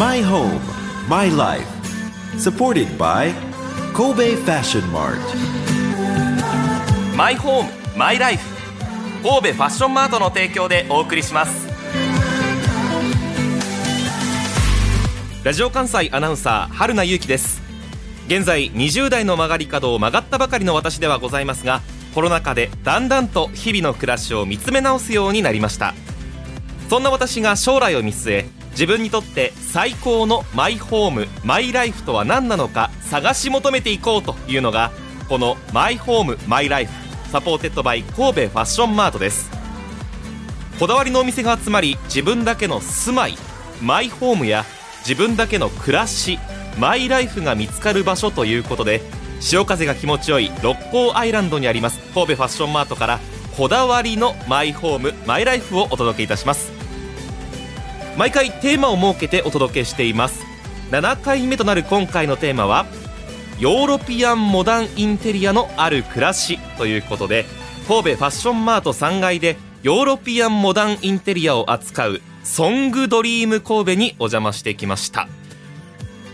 My home, my life. Supported by Kobe Fashion Mart. マイホームマイライフ神戸ファッションマートの提供でお送りしますラジオ関西アナウンサー春名由紀です現在20代の曲がり角を曲がったばかりの私ではございますがコロナ禍でだんだんと日々の暮らしを見つめ直すようになりましたそんな私が将来を見据え自分にとって最高のマイホーム my life とは何なのか探し求めていこうというのがこの my home my life supported by 神戸ファッションマートです。こだわりのお店が集まり自分だけの住まいマイホームや自分だけの暮らし my life が見つかる場所ということで潮風が気持ちよい六甲アイランドにあります神戸ファッションマートからこだわりのマイホームマイライフをお届けいたします。毎回テーマを設けてお届けしています。7回目となる今回のテーマはヨーロピアンモダンインテリアのある暮らしということで神戸ファッションマート3階でヨーロピアンモダンインテリアを扱うソングドリーム神戸にお邪魔してきました。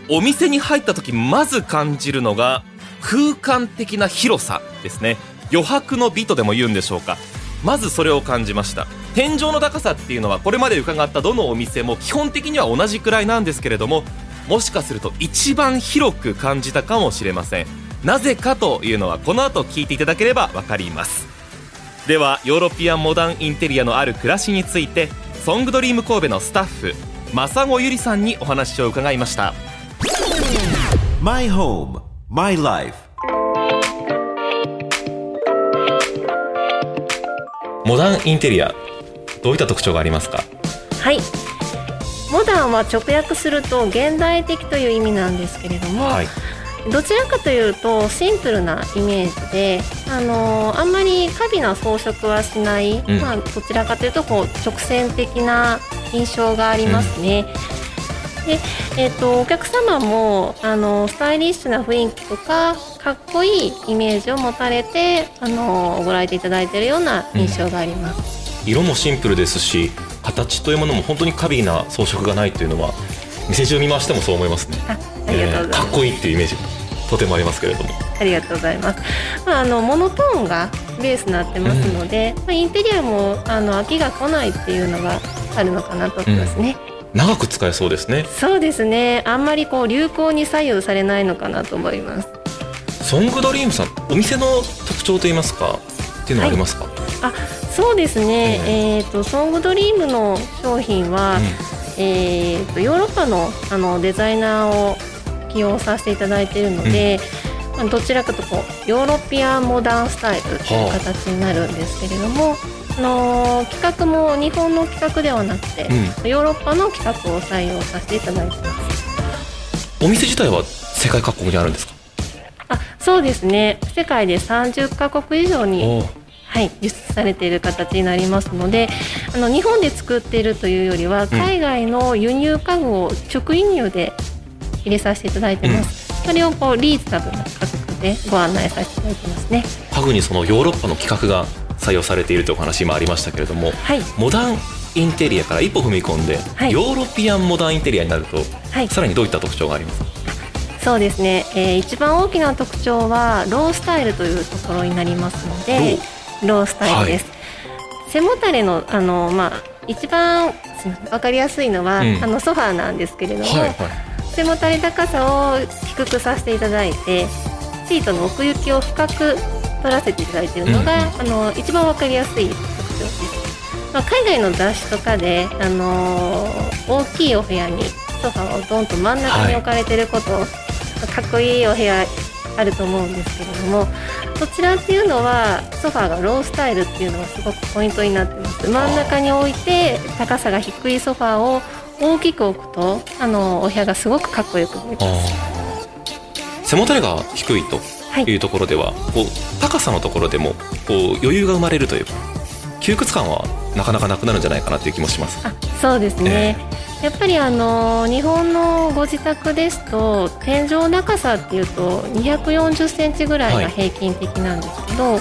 お店に入った時まず感じるのが空間的な広さですね。余白の美とでも言うんでしょうか。まずそれを感じました。天井の高さっていうのはこれまで伺ったどのお店も基本的には同じくらいなんですけれどももしかすると一番広く感じたかもしれません。なぜかというのはこの後聞いていただければわかります。ではヨーロピアンモダンインテリアのある暮らしについてソングドリーム神戸のスタッフ正子ゆりさんにお話を伺いました。My home, my life. モダンインテリアどういった特徴がありますか？はい。モダンは直訳すると現代的という意味なんですけれども、はい。どちらかというとシンプルなイメージで、あのーあんまり過敏な装飾はしない、うん。まあ、どちらかというとこう直線的な印象がありますね。でえー、とお客様もあのスタイリッシュな雰囲気とかかっこいいイメージを持たれてあのご来店いただいているような印象があります。色もシンプルですし形というものも本当に過敏な装飾がないというのは店中見回してもそう思いますね、あありがとうございます。かっこいいっていうイメージがとてもありますけれどもありがとうございます。まあ、あのモノトーンがベースになってますので、まあ、インテリアもあの飽きが来ないっていうのがあるのかなと思いますね。長く使えそうですねそうですね。あんまりこう流行に左右されないのかなと思います。ソングドリームさんお店の特徴といいますかっていうのはありますか、あ、そうですね。えっ、とソングドリームの商品は、えっ、とヨーロッパのあのデザイナーを起用させていただいているので。まあどちらかとこうヨーロピアンモダンスタイルという形になるんですけれども、あのー企画も日本の企画ではなくて、ヨーロッパの企画を採用させていただいてます。お店自体は世界各国にあるんですか？あ、そうですね。世界で30カ国以上におはい、輸出されている形になりますのであの日本で作っているというよりは海外の輸入家具を直輸入で入れさせていただいてます、それをこうリーズナブルな価格でご案内させていただいてますね。家具にそのヨーロッパの規格が採用されているというお話今ありましたけれどもはい。モダンインテリアから一歩踏み込んで、はい。ヨーロピアンモダンインテリアになると、はい。さらにどういった特徴がありますか？そうですね、えー一番大きな特徴はロースタイルというところになりますのでロースタイルです、背もたれのあの、まあ、一番すみませんわかりやすいのは、うん。あのソファーなんですけれども、はいはい。背もたれ高さを低くさせていただいてシートの奥行きを深く取らせていただいているのが、あの一番わかりやすい特徴です、まあ、海外の雑誌とかで、あのー大きいお部屋にソファーをドンと真ん中に置かれてること、かっこいいお部屋あると思うんですけれどもそちらっていうのはソファーがロースタイルっていうのがすごくポイントになってます。真ん中に置いて高さが低いソファーを大きく置くとあのお部屋がすごくかっこよく見えます。背もたれが低いとはい。いうところでは、こう高さのところでもこう余裕が生まれるというか窮屈感はなかなかなくなるんじゃないかなという気もします。あそうですね、やっぱりあの日本のご自宅ですと天井高さっていうと240センチぐらいが平均的なんですけど、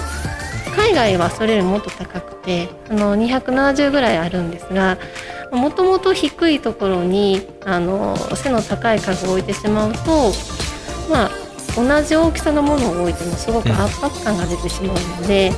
海外はそれよりもっと高くてあの270ぐらいあるんですがもともと低いところにあの背の高い家具を置いてしまうと、まあ、同じ大きさのものを置いてもすごく圧迫感が出てしまうので、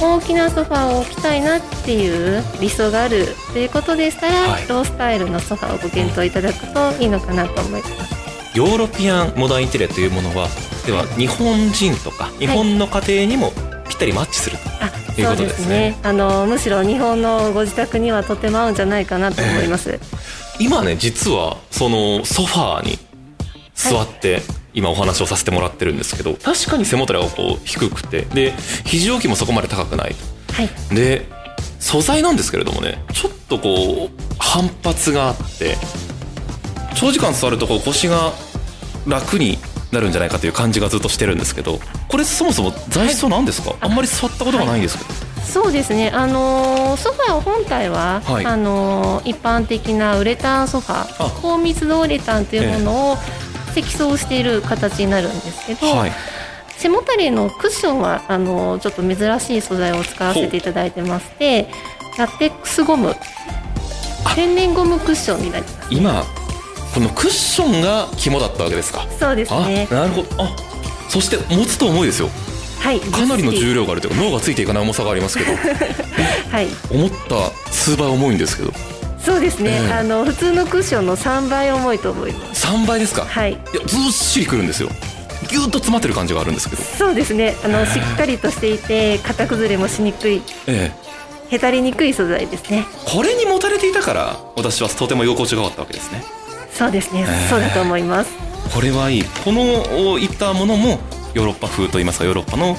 大きなソファーを置きたいなっていう理想があるということでしたら、はい。ロースタイルのソファーをご検討いただくといいのかなと思います。ヨーロピアンモダンインテリアというものはでは日本人とか日本の家庭にもぴったりマッチすると、あいうことですね。すね。あのむしろ日本のご自宅にはとても合うんじゃないかなと思います、今ね実はそのソファーに座って、今お話をさせてもらってるんですけど確かに。背もたれがこう低くてで肘置きもそこまで高くないはい。で素材なんですけれどもねちょっとこう反発があって長時間座るとこう腰が楽になるんじゃないかという感じがずっとしてるんですけどこれそもそも材質は何ですか、あんまり座ったことがないんですけど、そうですね。あのーソファー本体は、はい。あのー一般的なウレタンソファ高密度ウレタンというものを積層している形になるんですけど、はい。背もたれのクッションはあのーちょっと珍しい素材を使わせていただいてましてラテックスゴム。天然ゴムクッションになります。今このクッションが肝だったわけですか？そうですあねなるほど。あそして持つと重いですよ。はいかなりの重量があるというか脳がついていかない重さがありますけど。はい。思った数倍重いんですけど。そうですね、ええ。あの普通のクッションの3倍重いと思います3倍ですか、はい。いやずっしりくるんですよ。ギュッと詰まってる感じがあるんですけど。そうですね。あのしっかりとしていて型崩れもしにくい。ええ。へたりにくい素材ですね。これに持たれていたから私はとても居心地が良かったわけですね。そうですね、ええそうだと思います。これはいい。このいったものもヨーロッパ風といいますかヨーロッパの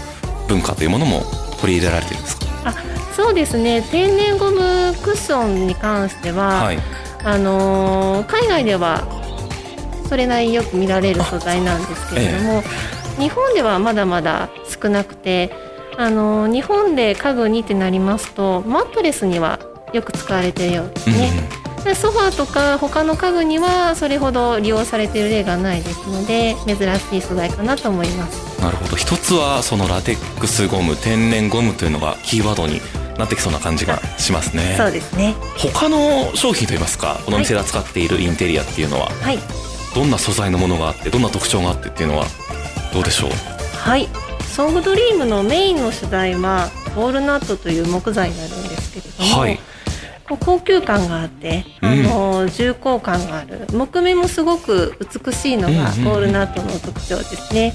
文化というものも取り入れられているんですか？あそうですね。天然ゴムクッションに関しては、はい。あのー海外ではそれなりによく見られる素材なんですけれども、日本ではまだまだ少なくて、あのー日本で家具にってなりますとマットレスにはよく使われているようですね。でソファーとか他の家具にはそれほど利用されている例がないですので珍しい素材かなと思います。なるほど一つはそのラテックスゴム天然ゴムというのがキーワードになってきそうな感じがしますねそうですね。他の商品といいますかこのお店で扱っているインテリアっていうのは？はい。どんな素材のものがあってどんな特徴があってっていうのはどうでしょう？はい。ソングドリームのメインの主題はウォールナットという木材になるんですけれども、はい。高級感があって、うん。あの重厚感がある。木目もすごく美しいのがウォールナットの特徴ですね。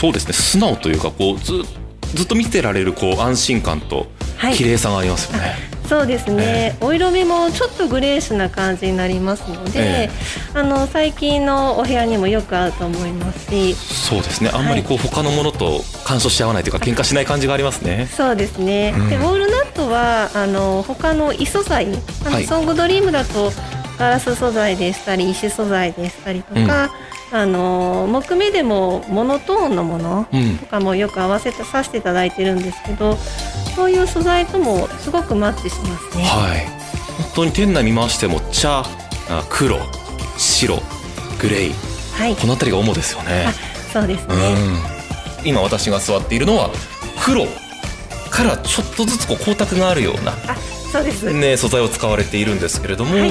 そうですね。素直というかこうずずっと見てられるこう安心感とはい。綺麗さがありますよね、そうですね、お色味もちょっとグレーシュな感じになりますので、えあの最近のお部屋にもよく合うと思いますし。そうですね。あんまりこう他のものと干渉し合わないというか喧嘩しない感じがありますね。そうですね、うん。でウォールナットはあの他の異素材あの、はい。ソングドリームだとガラス素材でしたり石素材でしたりとか、あの木目でもモノトーンのものうん。とかもよく合わせてさせていただいてるんですけどそういう素材ともすごくマッチしますね。はい。本当に店内見回しても茶あ黒白グレーはい、この辺りが主ですよね。あそうですね、うん。今私が座っているのは黒からちょっとずつこう光沢があるような、あそうです、ね、素材を使われているんですけれども、はい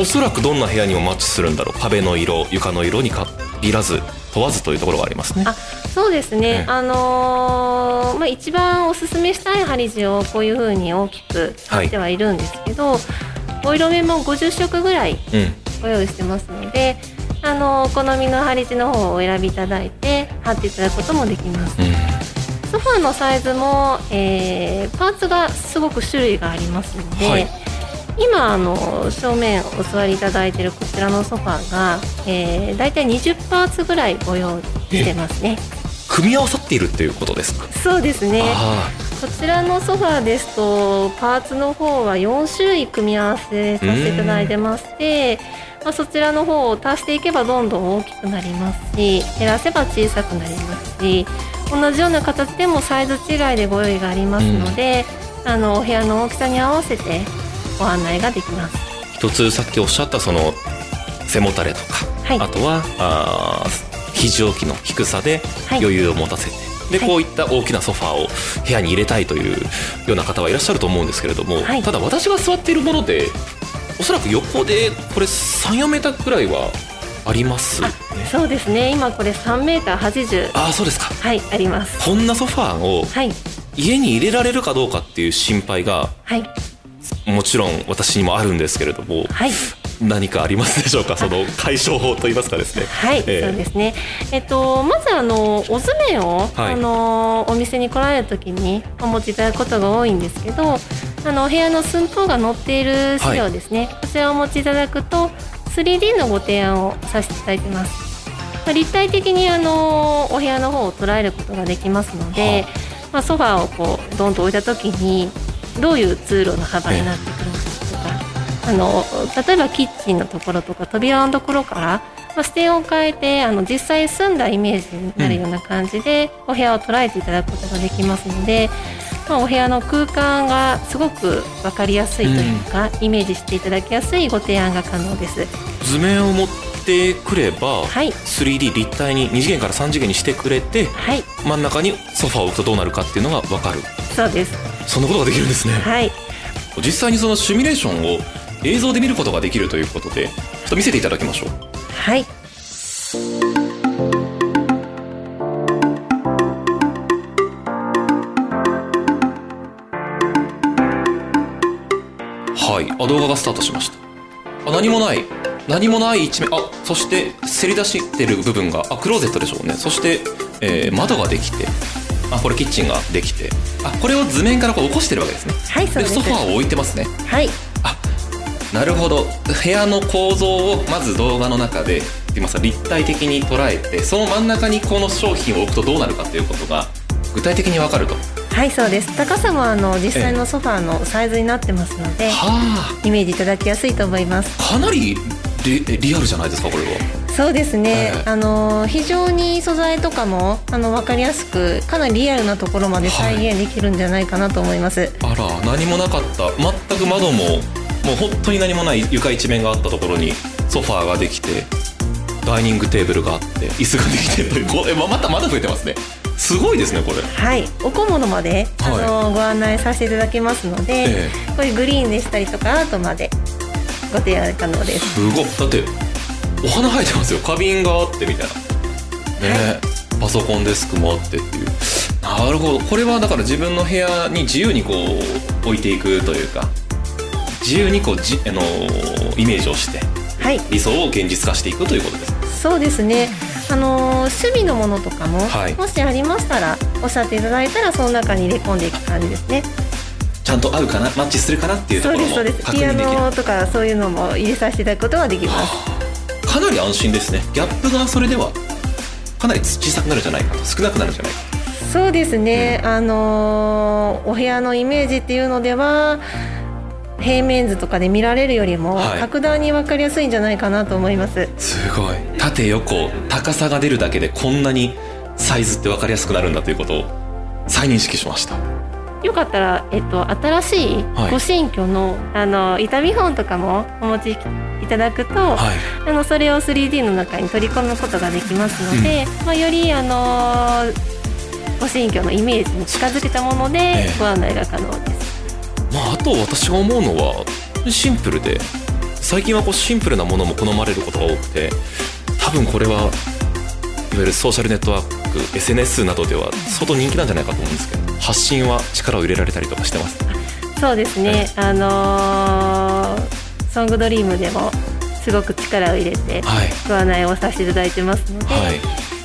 おそらくどんな部屋にもマッチするんだろう。壁の色床の色に限らず問わずというところがありますね。あそうですね、ええ。あのーまあ、一番おすすめしたい針地をこういう風に大きく貼ってはいるんですけど、お色目も50色ぐらいうん。ご用意してますので、あのお好みの針地の方をお選びいただいて貼っていただくこともできます。うん。ソファーのサイズも、えーパーツがすごく種類がありますので、はい今あの正面お座りいただいているこちらのソファーが、えー、だいたい20パーツぐらいご用意してますね。組み合わさっているっていうことですか、そうですね。あこちらのソファーですとパーツの方は4種類組み合わせさせていただいてまして、まあ、そちらの方を足していけばどんどん大きくなりますし減らせば小さくなりますし同じような形でもサイズ違いでご用意がありますので、あのお部屋の大きさに合わせてご案内ができます。一つさっきおっしゃったその背もたれとか、はい。あとはあー肘置きの低さではい。余裕を持たせて、ではい。こういった大きなソファーを部屋に入れたいというような方はいらっしゃると思うんですけれども、はい。ただ私が座っているものでおそらく横でこれ34メーターくらいはありますね。そうですね。今これ3メーター80ああそうですか。はいあります。こんなソファーをはい。家に入れられるかどうかっていう心配がはいもちろん私にもあるんですけれどもはい。何かありますでしょうか？その解消法といいますかですね。はい、ええ。そうですね。えっとまずあのお図面を、はい。あのお店に来られる時にお持ちいただくことが多いんですけど、あのお部屋の寸法が載っている資料ですね。こちらをお持ちいただくと 3D のご提案をさせていただいてます。まあ立体的にあのお部屋の方を捉えることができますので、まあソファーをこうドンと置いた時にどういう通路の幅になってくるのかとか。あの例えばキッチンのところとか扉のところから、まあ、視点を変えてあの実際住んだイメージになるような感じで、お部屋を捉えていただくことができますので、まあ、お部屋の空間がすごく分かりやすいというか、イメージしていただきやすいご提案が可能です。図面を持ってくれば、はい。3D 立体に2次元から3次元にしてくれてはい。真ん中にソファーを置くとどうなるかっていうのが分かる。そうですそんなことができるんですね。はい。実際にそのシミュレーションを映像で見ることができるということでちょっと見せていただきましょう。はい。はい。あ動画がスタートしました。あ何もない。何もない一面。あそしてせり出してる部分があクローゼットでしょうね。そして、えー窓ができてあこれキッチンができて。あこれを図面からこう起こしてるわけですね。はいそうです。でソファーを置いてますね。はい。なるほど。部屋の構造をまず動画の中でって言いますか立体的に捉えてその真ん中にこの商品を置くとどうなるかっていうことが具体的に分かると。はいそうです。高さもあの実際のソファーのサイズになってますのではイメージいただきやすいと思います。あかなりリリアルじゃないですかこれは。そうですね、ええ。あの非常に素材とかもあの分かりやすくかなりリアルなところまで再現できるんじゃないかなと思います、あら何もなかった。全く窓ももう本当に何もない床一面があったところにソファーができてダイニングテーブルがあって椅子ができて というこれままたまだ増えてますね。すごいですねこれ。はい。お小物まで、はい。あのご案内させていただきますので、え。こういうグリーンでしたりとかアートまでご提案可能です。すごい。だってお花生えてますよ。花瓶があってみたいな。ね、パソコンデスクもあってっていう。なるほど。これはだから自分の部屋に自由にこう置いていくというか自由にこうじあのイメージをしてはい。理想を現実化していくということです。そうですね。あの趣味のものとかも、はい。もしありましたらおっしゃっていただいたらその中に入れ込んでいく感じですねちゃんと合うかなマッチするかなっていうとそうころもですそうです。ピア確認できる。ノとかそういうのも入れさせていただくことができます。かなり安心ですね。ギャップがそれではかなり小さくなるんじゃないかと少なくなるんじゃないか。そうですね、あのーお部屋のイメージっていうのでは平面図とかで見られるよりもはい。格段に分かりやすいんじゃないかなと思います、すごい。縦横高さが出るだけでこんなにサイズって分かりやすくなるんだということを再認識しましたよかったら、えっと、新しいはい。ご新居の,、あの板見本とかもお持ちいただくと、はい。あのそれを 3D の中に取り込むことができますので、まあ、よりあのご新居のイメージに近づけたものでええ。ご案内が可能です。まああと私が思うのはシンプルで最近はこうシンプルなものも好まれることが多くて多分これはいわゆるソーシャルネットワーク SNS などでは相当人気なんじゃないかと思うんですけど発信は力を入れられたりとかしてます？そうですね、あのーソングドリームでもすごく力を入れてはい。ご案内をさせていただいてますので、はい。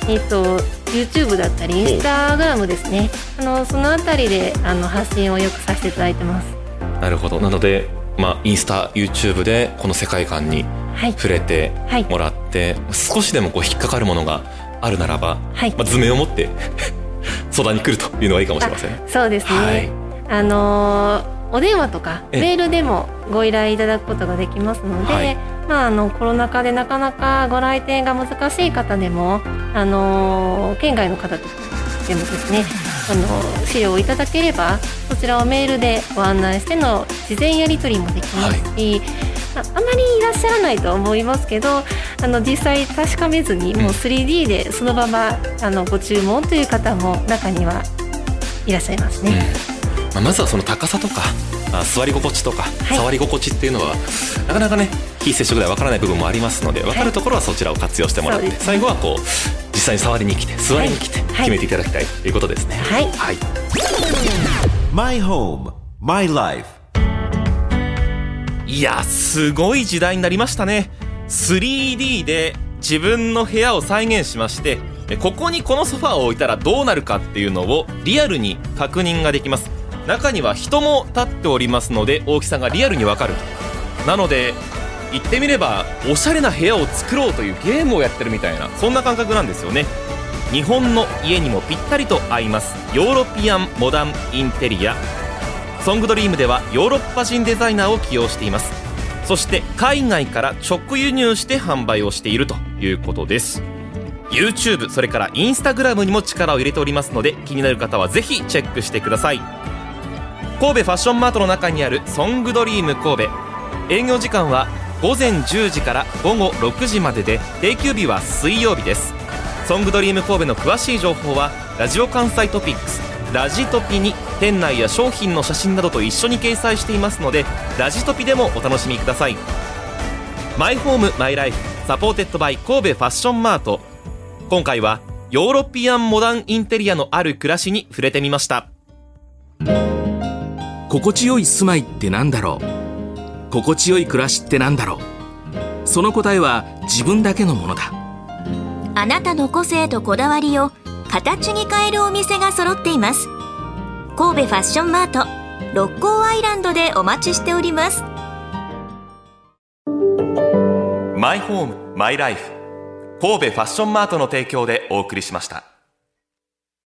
えっと YouTube だったりインスタグラムですね。あのそのあたりであの発信をよくさせていただいてます。なるほど。なのでまあインスタ YouTube でこの世界観にはい。触れてはい。もらって少しでもこう引っかかるものがあるならば、はい。まあ、図面を持って 相談に来るというのがいいかもしれません。ね。そうですね、はい。あのーお電話とかええ。メールでもご依頼いただくことができますので、はい。まあ、あのコロナ禍でなかなかご来店が難しい方でも、あのー県外の方でもですね、あのー資料をいただければそちらをメールでご案内しての事前やり取りもできますし、まああまりいらっしゃらないと思いますけどあの実際確かめずにもう 3D でそのままあのご注文という方も中にはいらっしゃいますね。うん。まあ、まずはその高さとかあ座り心地とか、はい。触り心地っていうのはなかなかね非接触では分からない部分もありますので分かるところはそちらを活用してもらって、そうです。ね最後はこう実際に触りに来て座りに来てはい。決めていただきたいということですね。はい。はい、My home, my life. いやすごい時代になりましたね。3D で自分の部屋を再現しましてえここにこのソファーを置いたらどうなるかっていうのをリアルに確認ができます中には人も立っておりますので大きさがリアルにわかるなので言ってみればおしゃれな部屋を作ろうというゲームをやってるみたいなそんな感覚なんですよね。日本の家にもぴったりと合いますヨーロピアンモダンインテリア。ソングドリームではヨーロッパ人デザイナーを起用しています。そして海外から直輸入して販売をしているということです。YouTube それから Instagram にも力を入れておりますので気になる方はぜひチェックしてください。神戸ファッションマートの中にあるソングドリーム神戸。営業時間は午前10時から午後6時までで定休日は水曜日です。ソングドリーム神戸の詳しい情報はラジオ関西トピックスラジトピに店内や商品の写真などと一緒に掲載していますのでラジトピでもお楽しみください。マイホームマイライフ supported by 神戸ファッションマート。今回はヨーロピアンモダンインテリアのある暮らしに触れてみました。心地よい住まいってなんだろう？心地よい暮らしってなんだろう？その答えは自分だけのものだ。あなたの個性とこだわりを形に変えるお店が揃っています。神戸ファッションマート六甲アイランドでお待ちしております。マイホームマイライフ神戸ファッションマートの提供でお送りしました